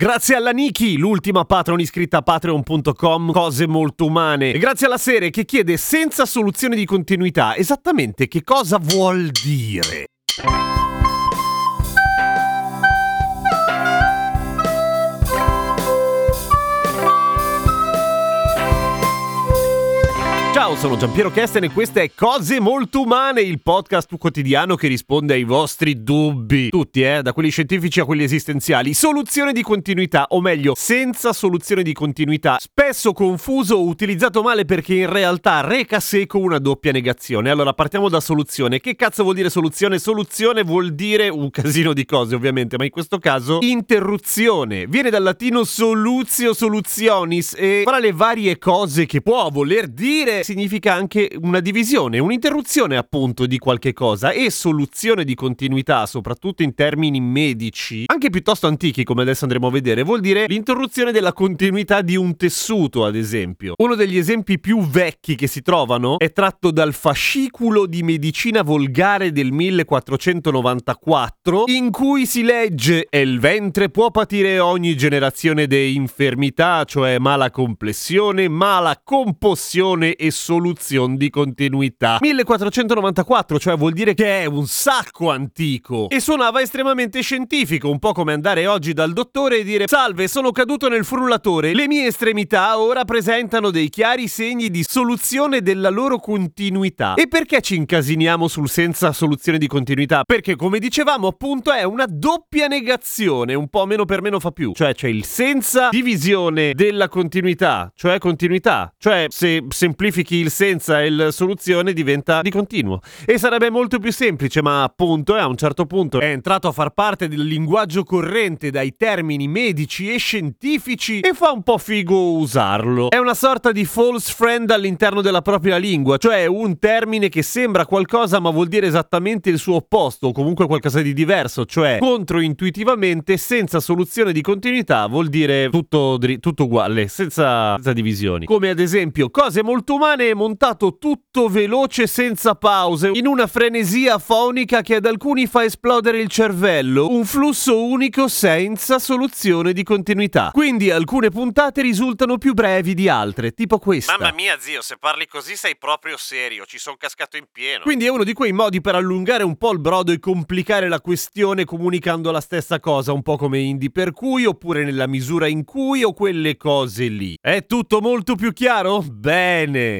Grazie alla Niki, l'ultima patron iscritta a patreon.com, cose molto umane. E grazie alla serie che chiede senza soluzione di continuità esattamente che cosa vuol dire. Ciao, sono Giampiero Kesten e questa è Cose Molto Umane, il podcast quotidiano che risponde ai vostri dubbi. Tutti, eh, da quelli scientifici a quelli esistenziali. Soluzione di continuità, o meglio, senza soluzione di continuità. Spesso confuso o utilizzato male perché in realtà reca seco una doppia negazione. Allora, partiamo da soluzione. Che cazzo vuol dire soluzione? Soluzione vuol dire un casino di cose, ovviamente, ma in questo caso interruzione. Viene dal latino soluzio solutionis e fra le varie cose che può voler dire significa anche una divisione, un'interruzione appunto di qualche cosa e soluzione di continuità, soprattutto in termini medici, anche piuttosto antichi come adesso andremo a vedere, vuol dire l'interruzione della continuità di un tessuto, ad esempio. Uno degli esempi più vecchi che si trovano è tratto dal fasciculo di medicina volgare del 1494, in cui si legge e il ventre può patire ogni generazione di infermità, cioè mala complessione, mala compossione e soluzione di continuità. 1494, cioè vuol dire che è un sacco antico e suonava estremamente scientifico, un po' come andare oggi dal dottore e dire "Salve, sono caduto nel frullatore. Le mie estremità ora presentano dei chiari segni di soluzione della loro continuità". E perché ci incasiniamo sul senza soluzione di continuità? Perché come dicevamo, appunto è una doppia negazione, un po' meno per meno fa più, cioè c'è il senza divisione della continuità, cioè continuità, cioè se semplifichi il senza e la soluzione diventa di continuo. E sarebbe molto più semplice, ma appunto a un certo punto è entrato a far parte del linguaggio corrente dai termini medici e scientifici e fa un po' figo usarlo. È una sorta di false friend all'interno della propria lingua, cioè un termine che sembra qualcosa ma vuol dire esattamente il suo opposto o comunque qualcosa di diverso, cioè controintuitivamente senza soluzione di continuità vuol dire tutto, tutto uguale, senza, senza divisioni. Come ad esempio cose molto umane è montato tutto veloce senza pause, in una frenesia fonica che ad alcuni fa esplodere il cervello, un flusso unico senza soluzione di continuità. Quindi alcune puntate risultano più brevi di altre, tipo questa. Mamma mia, zio, se parli così sei proprio serio, ci sono cascato in pieno. Quindi è uno di quei modi per allungare un po' il brodo e complicare la questione comunicando la stessa cosa, un po' come indie per cui, oppure nella misura in cui, o quelle cose lì. È tutto molto più chiaro? Bene.